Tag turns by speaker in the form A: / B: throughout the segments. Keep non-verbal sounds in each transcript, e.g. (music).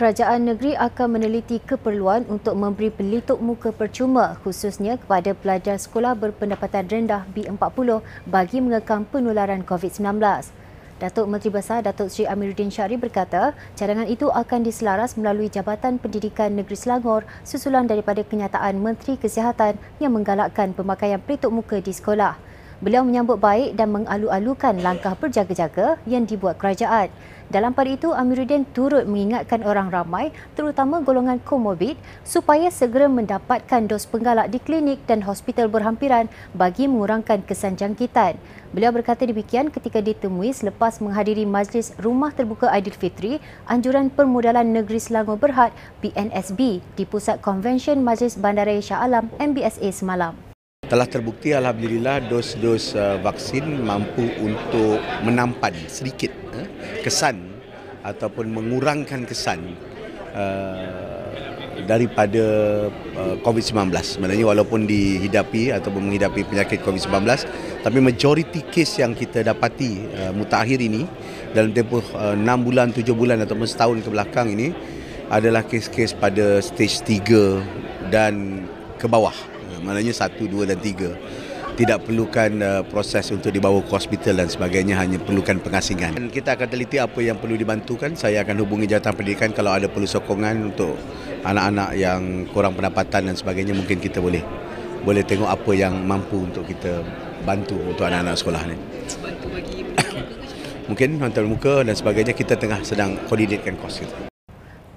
A: kerajaan negeri akan meneliti keperluan untuk memberi pelituk muka percuma khususnya kepada pelajar sekolah berpendapatan rendah B40 bagi mengekang penularan COVID-19. Datuk Menteri Besar Datuk Seri Amiruddin Syari berkata, cadangan itu akan diselaras melalui Jabatan Pendidikan Negeri Selangor susulan daripada kenyataan Menteri Kesihatan yang menggalakkan pemakaian pelituk muka di sekolah. Beliau menyambut baik dan mengalu-alukan langkah berjaga-jaga yang dibuat kerajaan. Dalam pada itu, Amiruddin turut mengingatkan orang ramai, terutama golongan komorbid, supaya segera mendapatkan dos penggalak di klinik dan hospital berhampiran bagi mengurangkan kesan jangkitan. Beliau berkata demikian ketika ditemui selepas menghadiri Majlis Rumah Terbuka Aidilfitri Anjuran Permodalan Negeri Selangor Berhad PNSB di Pusat Konvensyen Majlis Bandaraya Shah Alam MBSA semalam
B: telah terbukti alhamdulillah dos-dos uh, vaksin mampu untuk menampan sedikit uh, kesan ataupun mengurangkan kesan uh, daripada uh, COVID-19. Sebenarnya walaupun dihidapi ataupun menghidapi penyakit COVID-19 tapi majoriti kes yang kita dapati uh, mutakhir ini dalam tempoh uh, 6 bulan, 7 bulan ataupun setahun ke belakang ini adalah kes-kes pada stage 3 dan ke bawah maknanya satu, dua dan tiga tidak perlukan uh, proses untuk dibawa ke hospital dan sebagainya hanya perlukan pengasingan. Dan kita akan teliti apa yang perlu dibantukan. Saya akan hubungi jawatan pendidikan kalau ada perlu sokongan untuk anak-anak yang kurang pendapatan dan sebagainya mungkin kita boleh boleh tengok apa yang mampu untuk kita bantu untuk anak-anak sekolah ni. (coughs) mungkin hantar muka dan sebagainya kita tengah sedang koordinatkan kos kita.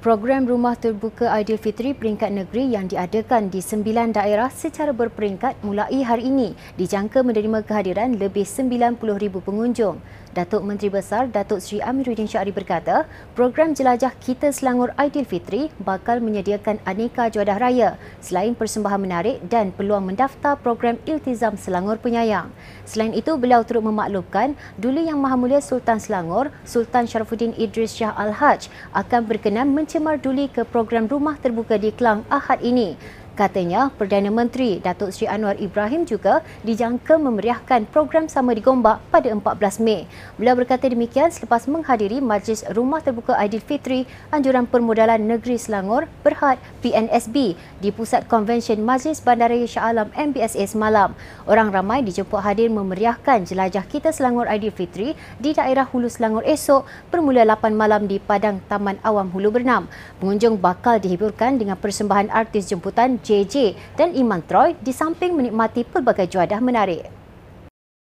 A: Program Rumah Terbuka Aidilfitri peringkat negeri yang diadakan di sembilan daerah secara berperingkat mulai hari ini dijangka menerima kehadiran lebih 90,000 pengunjung. Datuk Menteri Besar Datuk Seri Amiruddin Syari berkata, program jelajah Kita Selangor Aidilfitri bakal menyediakan aneka juadah raya selain persembahan menarik dan peluang mendaftar program Iltizam Selangor Penyayang. Selain itu, beliau turut memaklumkan Duli Yang Maha Mulia Sultan Selangor, Sultan Sharafuddin Idris Shah Al-Haj akan berkenan mencemar duli ke program rumah terbuka di Kelang Ahad ini. Katanya, Perdana Menteri Datuk Seri Anwar Ibrahim juga dijangka memeriahkan program sama di Gombak pada 14 Mei. Beliau berkata demikian selepas menghadiri Majlis Rumah Terbuka Aidilfitri Anjuran Permodalan Negeri Selangor Berhad PNSB di Pusat Konvensyen Majlis Bandaraya Shah Alam MBSA semalam. Orang ramai dijemput hadir memeriahkan jelajah kita Selangor Aidilfitri di daerah Hulu Selangor esok bermula 8 malam di Padang Taman Awam Hulu Bernam. Pengunjung bakal dihiburkan dengan persembahan artis jemputan JJ dan Iman Troy di samping menikmati pelbagai juadah menarik.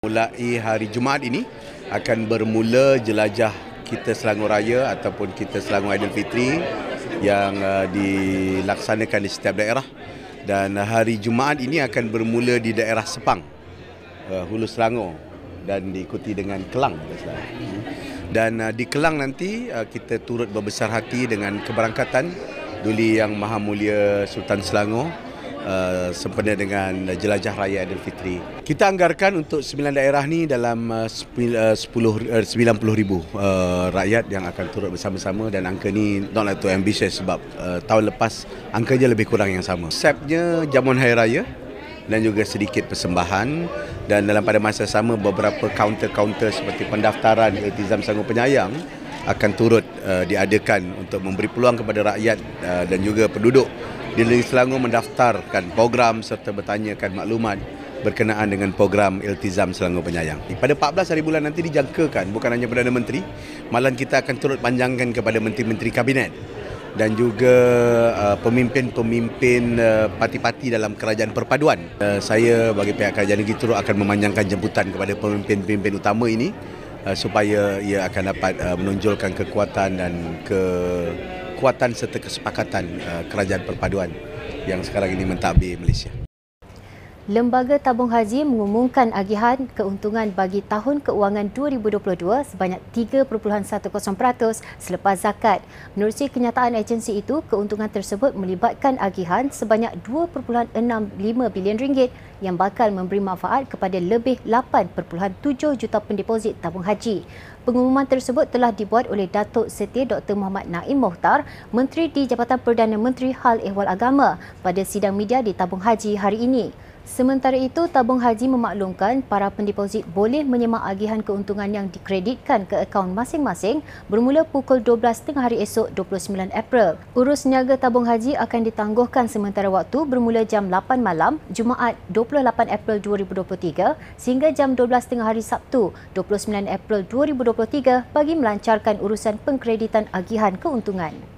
B: Mulai hari Jumaat ini akan bermula jelajah kita Selangor Raya ataupun kita Selangor Aidilfitri yang uh, dilaksanakan di setiap daerah dan hari Jumaat ini akan bermula di daerah Sepang uh, Hulu Selangor dan diikuti dengan Kelang dan uh, di Kelang nanti uh, kita turut berbesar hati dengan keberangkatan Duli Yang Maha Mulia Sultan Selangor uh, sempena dengan jelajah raya Aidilfitri. Kita anggarkan untuk sembilan daerah ni dalam uh, 10 uh, 90 ribu uh, rakyat yang akan turut bersama-sama dan angka ni not like too ambitious sebab uh, tahun lepas angkanya lebih kurang yang sama. Konsepnya jamuan hari raya dan juga sedikit persembahan dan dalam pada masa sama beberapa kaunter-kaunter seperti pendaftaran Iltizam Sanggup Penyayang akan turut uh, diadakan untuk memberi peluang kepada rakyat uh, dan juga penduduk di negeri Selangor mendaftarkan program serta bertanyakan maklumat berkenaan dengan program Iltizam Selangor Penyayang. Pada 14 hari bulan nanti dijangkakan bukan hanya Perdana Menteri, malah kita akan turut panjangkan kepada menteri-menteri kabinet dan juga uh, pemimpin-pemimpin uh, parti-parti dalam kerajaan perpaduan. Uh, saya bagi pihak kerajaan negeri turut akan memanjangkan jemputan kepada pemimpin-pemimpin utama ini Uh, supaya ia akan dapat uh, menonjolkan kekuatan dan kekuatan serta kesepakatan uh, kerajaan perpaduan yang sekarang ini mentadbir Malaysia.
A: Lembaga Tabung Haji mengumumkan agihan keuntungan bagi tahun keuangan 2022 sebanyak 3.10% selepas zakat. Menerusi kenyataan agensi itu, keuntungan tersebut melibatkan agihan sebanyak 2.65 bilion ringgit yang bakal memberi manfaat kepada lebih 8.7 juta pendeposit tabung haji. Pengumuman tersebut telah dibuat oleh Datuk Seti Dr. Muhammad Naim Mohtar, Menteri di Jabatan Perdana Menteri Hal Ehwal Agama pada sidang media di Tabung Haji hari ini. Sementara itu, tabung haji memaklumkan para pendeposit boleh menyemak agihan keuntungan yang dikreditkan ke akaun masing-masing bermula pukul 12 tengah hari esok 29 April. Urus niaga tabung haji akan ditangguhkan sementara waktu bermula jam 8 malam Jumaat 28 April 2023 sehingga jam 12 tengah hari Sabtu 29 April 2023 bagi melancarkan urusan pengkreditan agihan keuntungan.